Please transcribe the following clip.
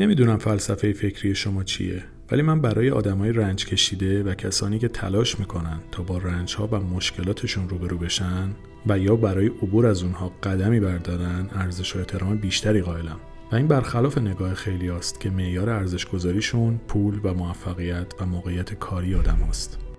نمی‌دونم فلسفه فکری شما چیه ولی من برای آدمای رنج کشیده و کسانی که تلاش می‌کنن تا با رنج ها و مشکلاتشون روبرو بشن و یا برای عبور از اونها قدمی بردارن ارزش و احترام بیشتری قائلم و این برخلاف نگاه خیلی است که معیار ارزش گذاریشون پول و موفقیت و موقعیت کاری آدم هست.